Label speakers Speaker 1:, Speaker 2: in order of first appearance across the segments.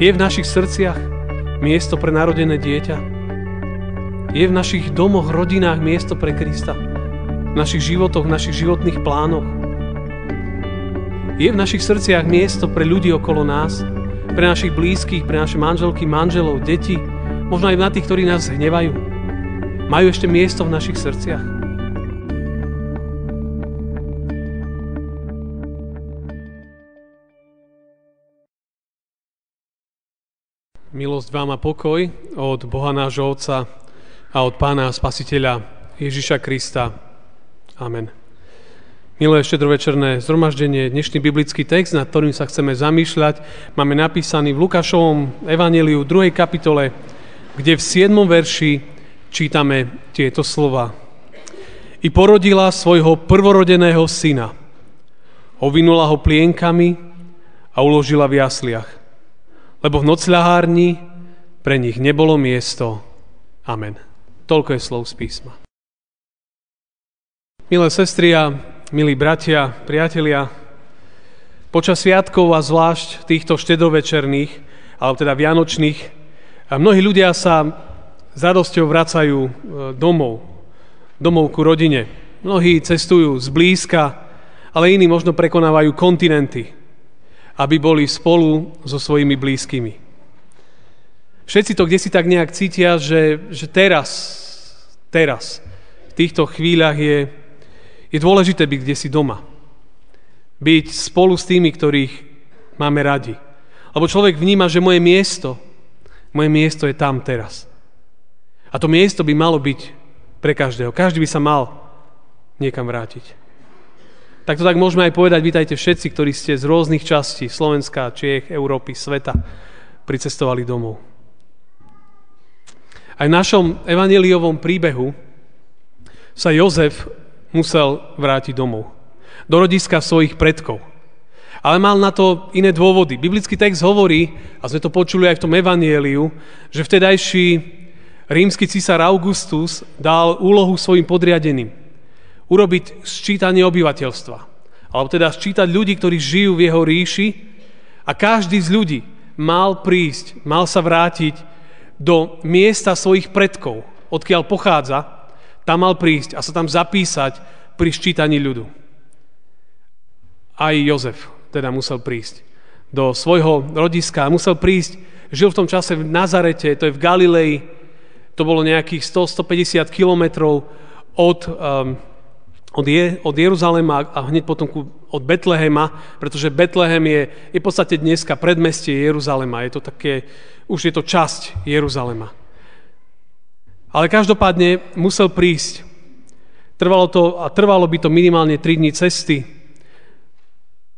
Speaker 1: Je v našich srdciach miesto pre narodené dieťa? Je v našich domoch, rodinách miesto pre Krista? V našich životoch, v našich životných plánoch? Je v našich srdciach miesto pre ľudí okolo nás? Pre našich blízkych, pre naše manželky, manželov, deti? Možno aj na tých, ktorí nás hnevajú? Majú ešte miesto v našich srdciach? Milosť vám a pokoj od Boha nášho Otca a od Pána a Spasiteľa Ježiša Krista. Amen. Milé štedrovečerné zhromaždenie, dnešný biblický text, nad ktorým sa chceme zamýšľať, máme napísaný v Lukášovom evaníliu 2. kapitole, kde v 7. verši čítame tieto slova. I porodila svojho prvorodeného syna. Ovinula ho plienkami a uložila v jasliach lebo v nocľahárni pre nich nebolo miesto. Amen. Toľko je slov z písma. Milé sestry a milí bratia, priatelia, počas sviatkov a zvlášť týchto štedrovečerných, alebo teda vianočných, mnohí ľudia sa s radosťou vracajú e, domov, domov ku rodine. Mnohí cestujú zblízka, ale iní možno prekonávajú kontinenty, aby boli spolu so svojimi blízkymi. Všetci to kde si tak nejak cítia, že, že teraz, teraz, v týchto chvíľach je, je dôležité byť kde si doma. Byť spolu s tými, ktorých máme radi. Lebo človek vníma, že moje miesto, moje miesto je tam teraz. A to miesto by malo byť pre každého. Každý by sa mal niekam vrátiť. Tak to tak môžeme aj povedať, vítajte všetci, ktorí ste z rôznych častí Slovenska, Čiech, Európy, sveta pricestovali domov. Aj v našom evangeliovom príbehu sa Jozef musel vrátiť domov. Do rodiska svojich predkov. Ale mal na to iné dôvody. Biblický text hovorí, a sme to počuli aj v tom evanieliu, že vtedajší rímsky císar Augustus dal úlohu svojim podriadeným urobiť sčítanie obyvateľstva. Alebo teda sčítať ľudí, ktorí žijú v jeho ríši a každý z ľudí mal prísť, mal sa vrátiť do miesta svojich predkov, odkiaľ pochádza, tam mal prísť a sa tam zapísať pri sčítaní ľudu. Aj Jozef teda musel prísť do svojho rodiska, musel prísť, žil v tom čase v Nazarete, to je v Galilei, to bolo nejakých 100-150 kilometrov od um, od, Je, od Jeruzalema a hneď potom ku, od Betlehema, pretože Betlehem je, je v podstate dneska predmestie Jeruzalema. Je to také, už je to časť Jeruzalema. Ale každopádne musel prísť. Trvalo, to, a trvalo by to minimálne 3 dní cesty.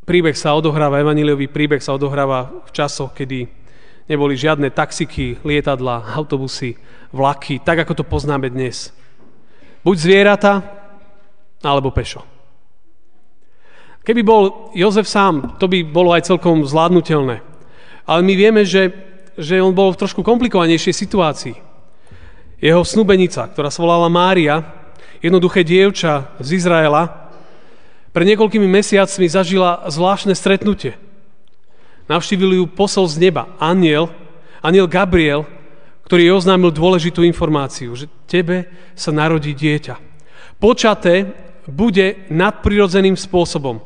Speaker 1: Príbeh sa odohráva, evaníliový príbeh sa odohráva v časoch, kedy neboli žiadne taxiky, lietadla, autobusy, vlaky, tak ako to poznáme dnes. Buď zvieratá, alebo pešo. Keby bol Jozef sám, to by bolo aj celkom zvládnutelné. Ale my vieme, že, že on bol v trošku komplikovanejšej situácii. Jeho snúbenica, ktorá sa volala Mária, jednoduché dievča z Izraela, pred niekoľkými mesiacmi zažila zvláštne stretnutie. Navštívil ju posol z neba, aniel, aniel Gabriel, ktorý oznámil dôležitú informáciu, že tebe sa narodí dieťa. Počaté bude nadprirodzeným spôsobom.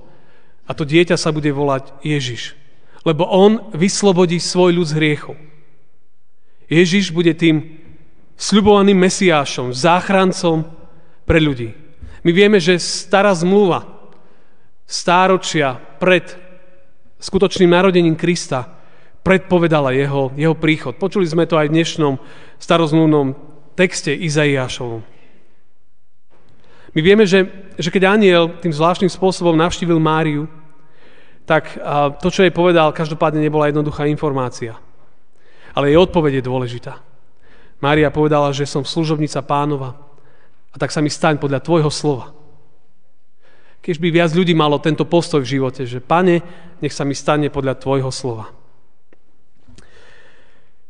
Speaker 1: A to dieťa sa bude volať Ježiš. Lebo on vyslobodí svoj ľud z hriechov. Ježiš bude tým sľubovaným mesiášom, záchrancom pre ľudí. My vieme, že stará zmluva, stáročia pred skutočným narodením Krista predpovedala jeho, jeho príchod. Počuli sme to aj v dnešnom starozmluvnom texte Izaiášovom. My vieme, že, že keď aniel tým zvláštnym spôsobom navštívil Máriu, tak to, čo jej povedal, každopádne nebola jednoduchá informácia. Ale jej odpoveď je dôležitá. Mária povedala, že som služobnica pánova a tak sa mi staň podľa tvojho slova. Keď by viac ľudí malo tento postoj v živote, že pane, nech sa mi stane podľa tvojho slova.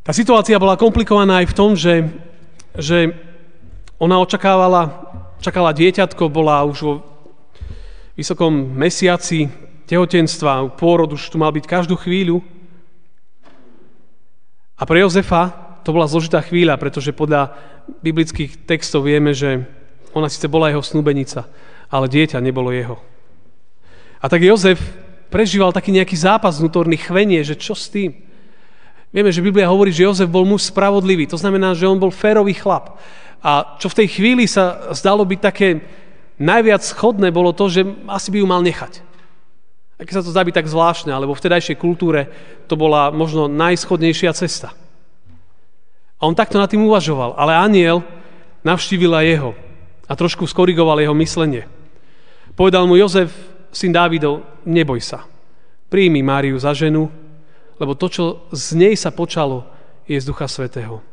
Speaker 1: Tá situácia bola komplikovaná aj v tom, že, že ona očakávala čakala dieťatko, bola už vo vysokom mesiaci tehotenstva, pôrod už tu mal byť každú chvíľu. A pre Jozefa to bola zložitá chvíľa, pretože podľa biblických textov vieme, že ona síce bola jeho snúbenica, ale dieťa nebolo jeho. A tak Jozef prežíval taký nejaký zápas vnútorný, chvenie, že čo s tým? Vieme, že Biblia hovorí, že Jozef bol muž spravodlivý, to znamená, že on bol férový chlap. A čo v tej chvíli sa zdalo byť také najviac schodné, bolo to, že asi by ju mal nechať. A keď sa to zdá byť tak zvláštne, alebo v vtedajšej kultúre to bola možno najschodnejšia cesta. A on takto nad tým uvažoval, ale aniel navštívila jeho a trošku skorigoval jeho myslenie. Povedal mu Jozef, syn Dávidov, neboj sa. Príjmi Máriu za ženu, lebo to, čo z nej sa počalo, je z Ducha Svetého.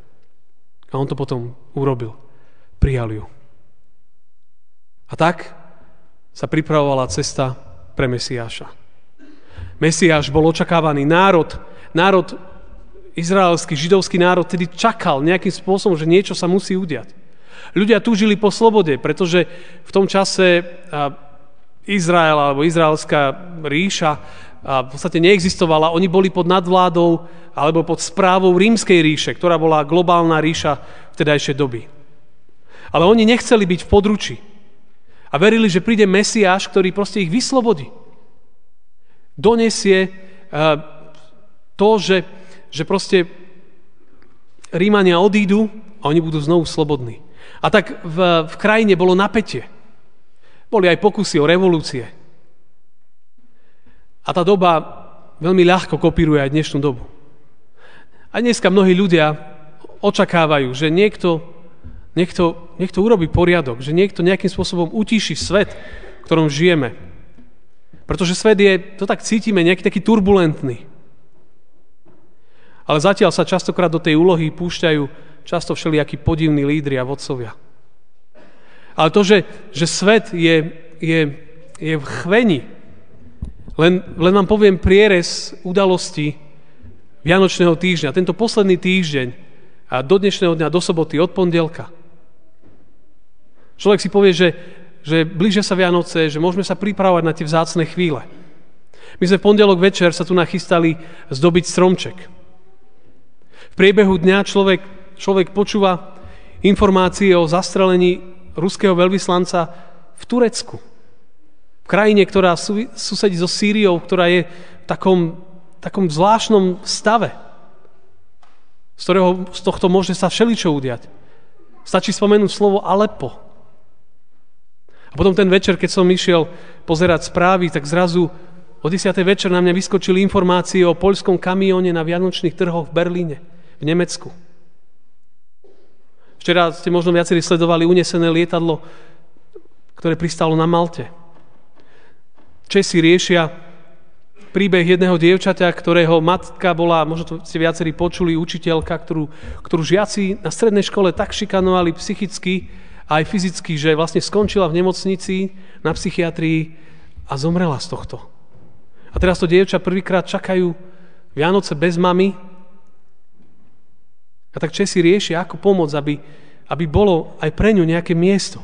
Speaker 1: A on to potom urobil. Prijal ju. A tak sa pripravovala cesta pre Mesiáša. Mesiáš bol očakávaný národ, národ, izraelský, židovský národ, tedy čakal nejakým spôsobom, že niečo sa musí udiať. Ľudia túžili po slobode, pretože v tom čase Izrael alebo izraelská ríša v podstate neexistovala. Oni boli pod nadvládou alebo pod správou rímskej ríše, ktorá bola globálna ríša vtedajšej doby. Ale oni nechceli byť v područí. A verili, že príde Mesiáš, ktorý proste ich vyslobodí. Donesie to, že, že proste Rímania odídu a oni budú znovu slobodní. A tak v, v krajine bolo napätie. Boli aj pokusy o revolúcie. A tá doba veľmi ľahko kopíruje aj dnešnú dobu. A dneska mnohí ľudia očakávajú, že niekto, niekto, niekto urobí poriadok, že niekto nejakým spôsobom utíši svet, v ktorom žijeme. Pretože svet je, to tak cítime, nejaký taký turbulentný. Ale zatiaľ sa častokrát do tej úlohy púšťajú často všelijakí podivní lídri a vodcovia. Ale to, že, že svet je, je, je v chveni, len, len vám poviem prierez udalosti Vianočného týždňa. Tento posledný týždeň a do dnešného dňa, do soboty, od pondelka. Človek si povie, že, že blíže sa Vianoce, že môžeme sa pripravovať na tie vzácne chvíle. My sme v pondelok večer sa tu nachystali zdobiť stromček. V priebehu dňa človek, človek počúva informácie o zastrelení ruského veľvyslanca v Turecku. V krajine, ktorá susedí so Sýriou, ktorá je v takom, takom zvláštnom stave, z, ktorého, z tohto môže sa všeličo udiať. Stačí spomenúť slovo Alepo. A potom ten večer, keď som išiel pozerať správy, tak zrazu o 10. večer na mňa vyskočili informácie o poľskom kamióne na Vianočných trhoch v Berlíne, v Nemecku. Včera ste možno viacerí sledovali unesené lietadlo, ktoré pristalo na Malte. Česi riešia príbeh jedného dievčaťa, ktorého matka bola, možno to ste viacerí počuli, učiteľka, ktorú, ktorú žiaci na strednej škole tak šikanovali psychicky a aj fyzicky, že vlastne skončila v nemocnici na psychiatrii a zomrela z tohto. A teraz to dievča prvýkrát čakajú Vianoce bez mamy, a tak Česi riešia, ako pomôcť, aby, aby bolo aj pre ňu nejaké miesto.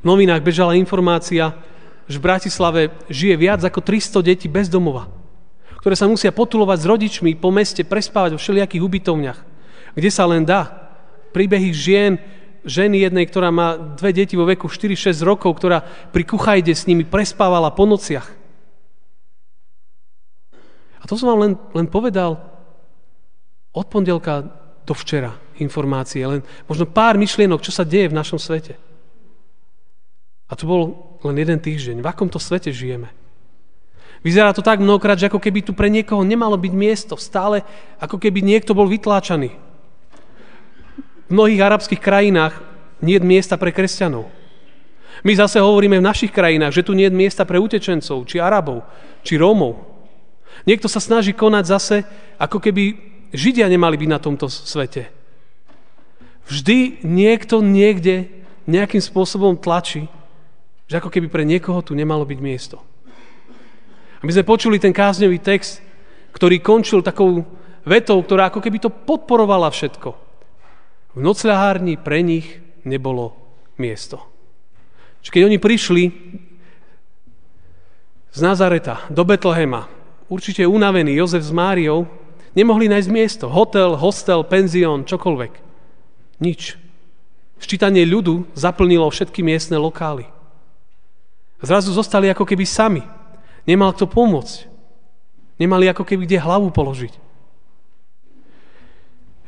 Speaker 1: V novinách bežala informácia, že v Bratislave žije viac ako 300 detí bez domova, ktoré sa musia potulovať s rodičmi po meste, prespávať vo všelijakých ubytovniach, kde sa len dá. Príbehy žien, ženy jednej, ktorá má dve deti vo veku 4-6 rokov, ktorá pri kuchajde s nimi prespávala po nociach. A to som vám len, len povedal, od pondelka do včera informácie, len možno pár myšlienok, čo sa deje v našom svete. A to bol len jeden týždeň. V akomto svete žijeme? Vyzerá to tak mnohokrát, že ako keby tu pre niekoho nemalo byť miesto. Stále ako keby niekto bol vytláčaný. V mnohých arabských krajinách nie je miesta pre kresťanov. My zase hovoríme v našich krajinách, že tu nie je miesta pre utečencov, či Arabov, či Rómov. Niekto sa snaží konať zase, ako keby Židia nemali byť na tomto svete. Vždy niekto niekde nejakým spôsobom tlačí, že ako keby pre niekoho tu nemalo byť miesto. A my sme počuli ten kázňový text, ktorý končil takou vetou, ktorá ako keby to podporovala všetko. V nocľahárni pre nich nebolo miesto. Čiže keď oni prišli z Nazareta do Betlehema, určite unavený Jozef s Máriou, Nemohli nájsť miesto. Hotel, hostel, penzión, čokoľvek. Nič. Ščítanie ľudu zaplnilo všetky miestne lokály. Zrazu zostali ako keby sami. Nemal kto pomôcť. Nemali ako keby kde hlavu položiť.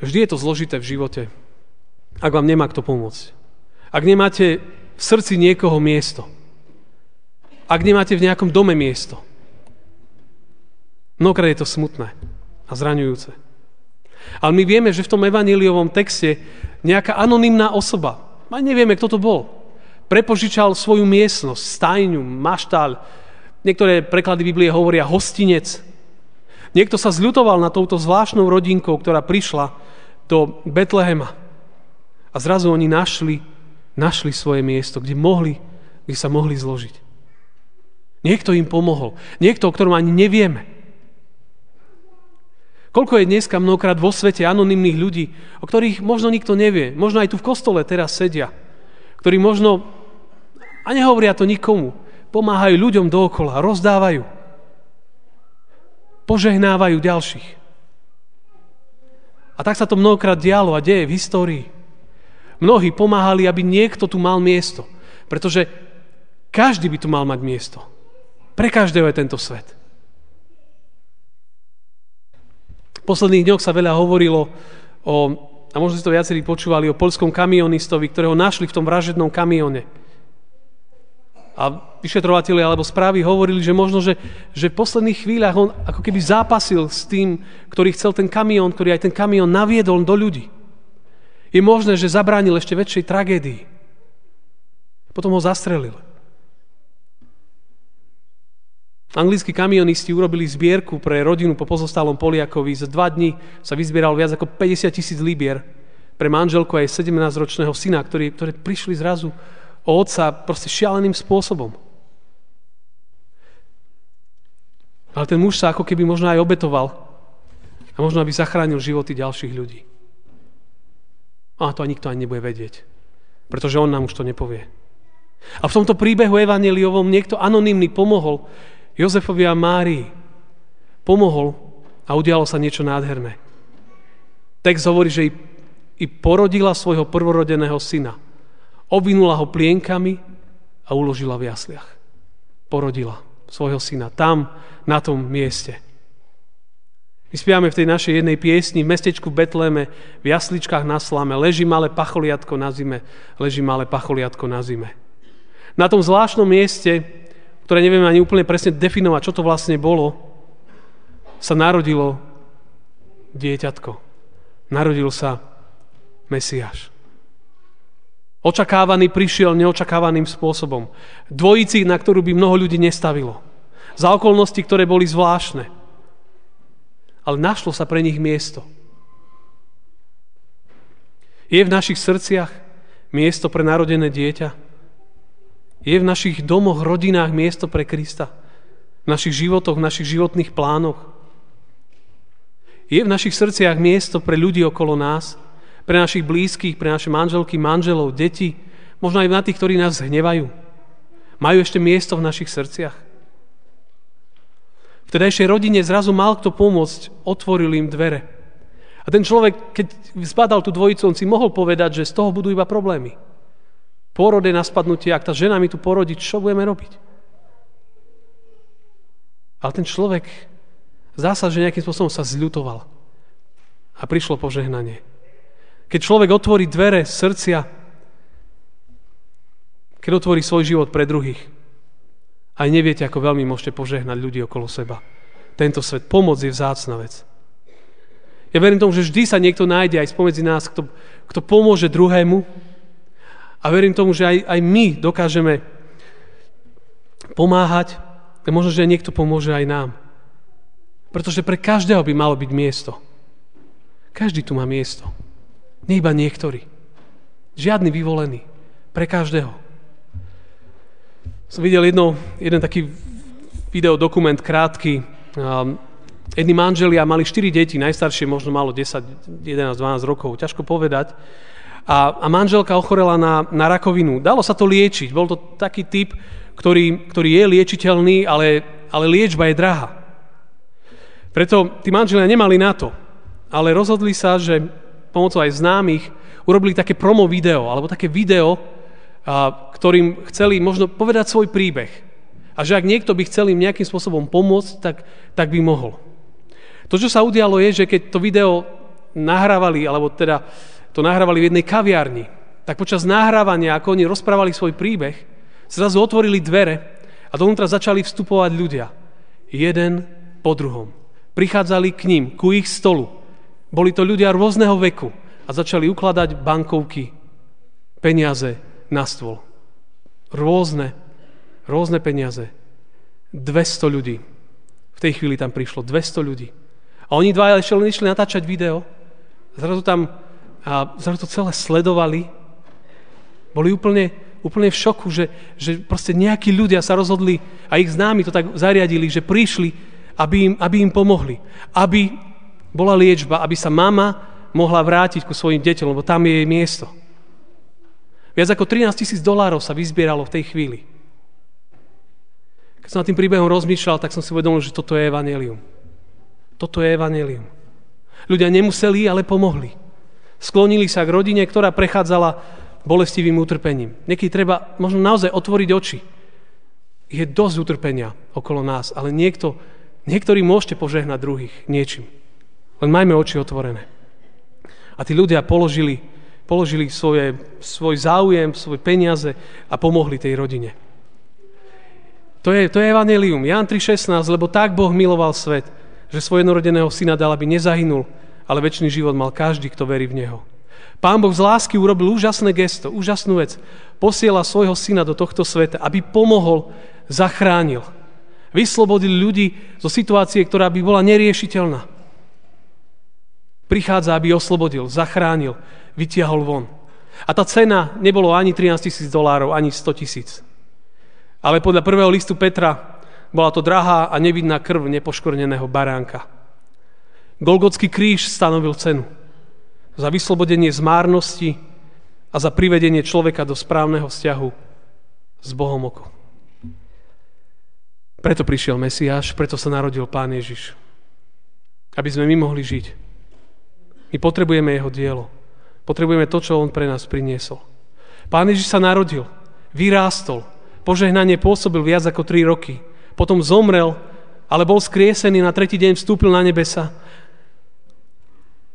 Speaker 1: Vždy je to zložité v živote, ak vám nemá kto pomôcť. Ak nemáte v srdci niekoho miesto. Ak nemáte v nejakom dome miesto. Mnohokrát je to smutné a zraňujúce. Ale my vieme, že v tom evaníliovom texte nejaká anonymná osoba, a nevieme, kto to bol, prepožičal svoju miestnosť, stajňu, maštáľ, niektoré preklady Biblie hovoria hostinec. Niekto sa zľutoval na touto zvláštnou rodinkou, ktorá prišla do Betlehema. A zrazu oni našli, našli svoje miesto, kde, mohli, kde sa mohli zložiť. Niekto im pomohol. Niekto, o ktorom ani nevieme. Koľko je dneska mnohokrát vo svete anonimných ľudí, o ktorých možno nikto nevie. Možno aj tu v kostole teraz sedia. Ktorí možno, a nehovoria to nikomu, pomáhajú ľuďom dookola, rozdávajú. Požehnávajú ďalších. A tak sa to mnohokrát dialo a deje v histórii. Mnohí pomáhali, aby niekto tu mal miesto. Pretože každý by tu mal mať miesto. Pre každého je tento svet. V posledných dňoch sa veľa hovorilo o, a možno si to viacerí počúvali, o polskom kamionistovi, ktorého našli v tom vražednom kamione. A vyšetrovateľi alebo správy hovorili, že možno, že, že v posledných chvíľach on ako keby zápasil s tým, ktorý chcel ten kamión, ktorý aj ten kamión naviedol do ľudí. Je možné, že zabránil ešte väčšej tragédii. Potom ho zastrelil. Anglickí kamionisti urobili zbierku pre rodinu po pozostalom Poliakovi. Za dva dní sa vyzbieral viac ako 50 tisíc libier pre manželku aj 17-ročného syna, ktorí, ktorí prišli zrazu o otca proste šialeným spôsobom. Ale ten muž sa ako keby možno aj obetoval a možno aby zachránil životy ďalších ľudí. A to aj nikto ani nebude vedieť, pretože on nám už to nepovie. A v tomto príbehu evaneliovom niekto anonymný pomohol Jozefovi a Márii. Pomohol a udialo sa niečo nádherné. Text hovorí, že i porodila svojho prvorodeného syna. Obvinula ho plienkami a uložila v jasliach. Porodila svojho syna tam, na tom mieste. My spiame v tej našej jednej piesni v mestečku Betleme, v jasličkách na slame, leží malé pacholiatko na zime, leží malé pacholiatko na zime. Na tom zvláštnom mieste, ktoré nevieme ani úplne presne definovať, čo to vlastne bolo, sa narodilo dieťatko. Narodil sa Mesiáš. Očakávaný prišiel neočakávaným spôsobom. Dvojici, na ktorú by mnoho ľudí nestavilo. Za okolnosti, ktoré boli zvláštne. Ale našlo sa pre nich miesto. Je v našich srdciach miesto pre narodené dieťa? Je v našich domoch, rodinách miesto pre Krista? V našich životoch, v našich životných plánoch? Je v našich srdciach miesto pre ľudí okolo nás? Pre našich blízkych, pre naše manželky, manželov, deti, možno aj na tých, ktorí nás hnevajú. Majú ešte miesto v našich srdciach. V tedajšej rodine zrazu mal kto pomôcť, otvoril im dvere. A ten človek, keď zbadal tú dvojicu, on si mohol povedať, že z toho budú iba problémy. Porode na spadnutie, ak tá žena mi tu porodí, čo budeme robiť? Ale ten človek zásad, že nejakým spôsobom sa zľutoval. A prišlo požehnanie. Keď človek otvorí dvere srdcia, keď otvorí svoj život pre druhých, aj neviete, ako veľmi môžete požehnať ľudí okolo seba. Tento svet, pomoc je vzácna vec. Ja verím tomu, že vždy sa niekto nájde aj spomedzi nás, kto, kto pomôže druhému. A verím tomu, že aj, aj my dokážeme pomáhať a možno, že aj niekto pomôže aj nám. Pretože pre každého by malo byť miesto. Každý tu má miesto. Nie iba niektorí. Žiadny vyvolený. Pre každého. Som videl jedno, jeden taký videodokument krátky. Um, jedni manželia mali 4 deti, najstaršie možno malo 10, 11, 12 rokov, ťažko povedať. A, a manželka ochorela na, na rakovinu. Dalo sa to liečiť. Bol to taký typ, ktorý, ktorý je liečiteľný, ale, ale liečba je drahá. Preto tí manželia nemali na to, ale rozhodli sa, že pomocou aj známych urobili také promo video, alebo také video, ktorým chceli možno povedať svoj príbeh. A že ak niekto by chcel im nejakým spôsobom pomôcť, tak, tak by mohol. To, čo sa udialo, je, že keď to video nahrávali, alebo teda to nahrávali v jednej kaviarni, tak počas nahrávania, ako oni rozprávali svoj príbeh, zrazu otvorili dvere a dovnútra začali vstupovať ľudia. Jeden po druhom. Prichádzali k ním, ku ich stolu. Boli to ľudia rôzneho veku a začali ukladať bankovky, peniaze na stôl. Rôzne, rôzne peniaze. 200 ľudí. V tej chvíli tam prišlo 200 ľudí. A oni dva ešte len išli natáčať video. Zrazu tam a zrazu to celé sledovali. Boli úplne, úplne v šoku, že, že proste nejakí ľudia sa rozhodli a ich známi to tak zariadili, že prišli, aby im, aby im pomohli. Aby bola liečba, aby sa mama mohla vrátiť ku svojim deťom, lebo tam je jej miesto. Viac ako 13 tisíc dolárov sa vyzbieralo v tej chvíli. Keď som nad tým príbehom rozmýšľal, tak som si uvedomil, že toto je evanelium. Toto je evanelium. Ľudia nemuseli, ale pomohli. Sklonili sa k rodine, ktorá prechádzala bolestivým utrpením. Niekedy treba možno naozaj otvoriť oči. Je dosť utrpenia okolo nás, ale niekto, niektorí môžete požehnať druhých niečím. Len majme oči otvorené. A tí ľudia položili, položili svoje, svoj záujem, svoje peniaze a pomohli tej rodine. To je, to je evanelium. Jan 3.16, lebo tak Boh miloval svet, že svojho jednorodeného syna dal, aby nezahynul, ale väčší život mal každý, kto verí v Neho. Pán Boh z lásky urobil úžasné gesto, úžasnú vec. Posiela svojho syna do tohto sveta, aby pomohol, zachránil. Vyslobodil ľudí zo situácie, ktorá by bola neriešiteľná. Prichádza, aby oslobodil, zachránil, vytiahol von. A tá cena nebolo ani 13 tisíc dolárov, ani 100 tisíc. Ale podľa prvého listu Petra bola to drahá a nevidná krv nepoškorneného baránka. Golgotský kríž stanovil cenu za vyslobodenie z márnosti a za privedenie človeka do správneho vzťahu s Bohom oko. Preto prišiel Mesiáš, preto sa narodil Pán Ježiš. Aby sme my mohli žiť. My potrebujeme jeho dielo. Potrebujeme to, čo on pre nás priniesol. Pán Ježiš sa narodil, vyrástol, požehnanie pôsobil viac ako 3 roky potom zomrel, ale bol skriesený, na tretí deň vstúpil na nebesa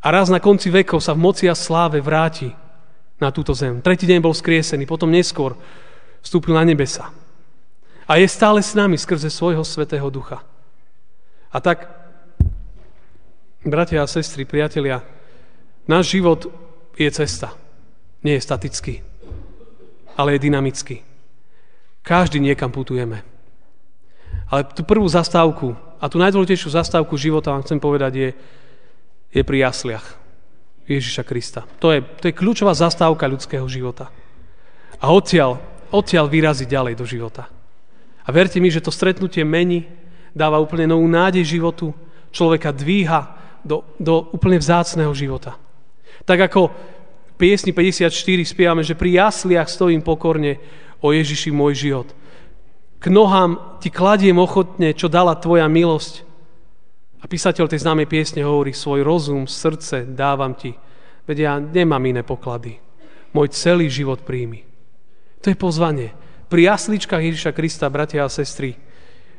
Speaker 1: a raz na konci vekov sa v moci a sláve vráti na túto zem. Tretí deň bol skriesený, potom neskôr vstúpil na nebesa. A je stále s nami skrze svojho svetého ducha. A tak, bratia a sestry, priatelia, náš život je cesta. Nie je statický, ale je dynamický. Každý niekam putujeme. Ale tú prvú zastávku a tú najdôležitejšiu zastávku života vám chcem povedať je, je pri jasliach Ježiša Krista. To je, to je kľúčová zastávka ľudského života. A odtiaľ, odtiaľ vyrazí ďalej do života. A verte mi, že to stretnutie mení, dáva úplne novú nádej životu, človeka dvíha do, do úplne vzácného života. Tak ako piesni 54 spievame, že pri jasliach stojím pokorne o Ježiši môj život. K nohám ti kladiem ochotne, čo dala tvoja milosť. A písateľ tej známej piesne hovorí, svoj rozum, srdce dávam ti, veď ja nemám iné poklady. Môj celý život príjmi. To je pozvanie. Pri jasličkách Ježiša Krista, bratia a sestry,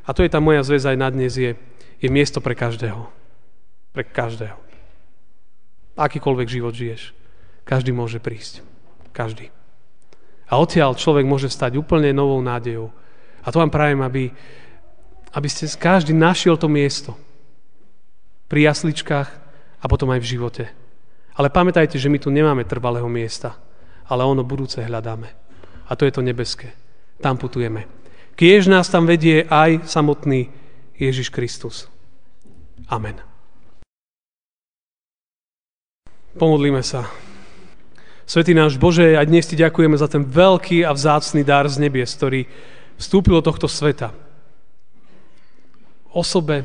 Speaker 1: a to je tá moja zväz aj na dnes, je, je miesto pre každého. Pre každého. Akýkoľvek život žiješ, každý môže prísť. Každý. A odtiaľ človek môže stať úplne novou nádejou, a to vám prajem, aby, aby ste každý našiel to miesto pri jasličkách a potom aj v živote. Ale pamätajte, že my tu nemáme trvalého miesta, ale ono budúce hľadáme. A to je to nebeské. Tam putujeme. Kiež nás tam vedie aj samotný Ježiš Kristus. Amen. Pomodlíme sa. Svetý náš Bože, a dnes Ti ďakujeme za ten veľký a vzácný dar z nebies, ktorý vstúpil do tohto sveta. Osobe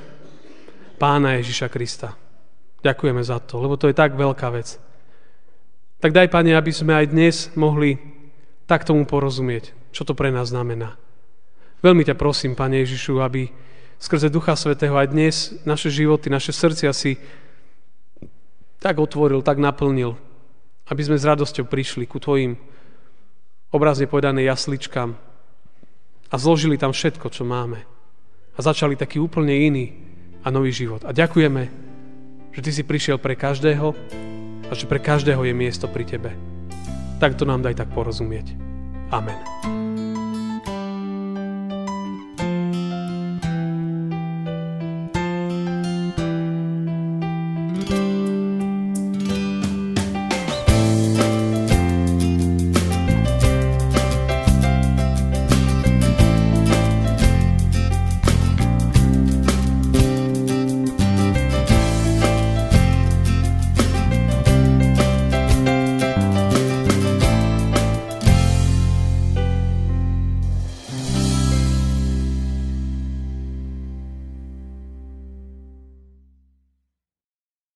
Speaker 1: pána Ježiša Krista. Ďakujeme za to, lebo to je tak veľká vec. Tak daj, Pane, aby sme aj dnes mohli tak tomu porozumieť, čo to pre nás znamená. Veľmi ťa prosím, Pane Ježišu, aby skrze Ducha Svetého aj dnes naše životy, naše srdcia si tak otvoril, tak naplnil, aby sme s radosťou prišli ku Tvojim obrazne povedané jasličkám a zložili tam všetko, čo máme. A začali taký úplne iný a nový život. A ďakujeme, že Ty si prišiel pre každého a že pre každého je miesto pri Tebe. Tak to nám daj tak porozumieť. Amen.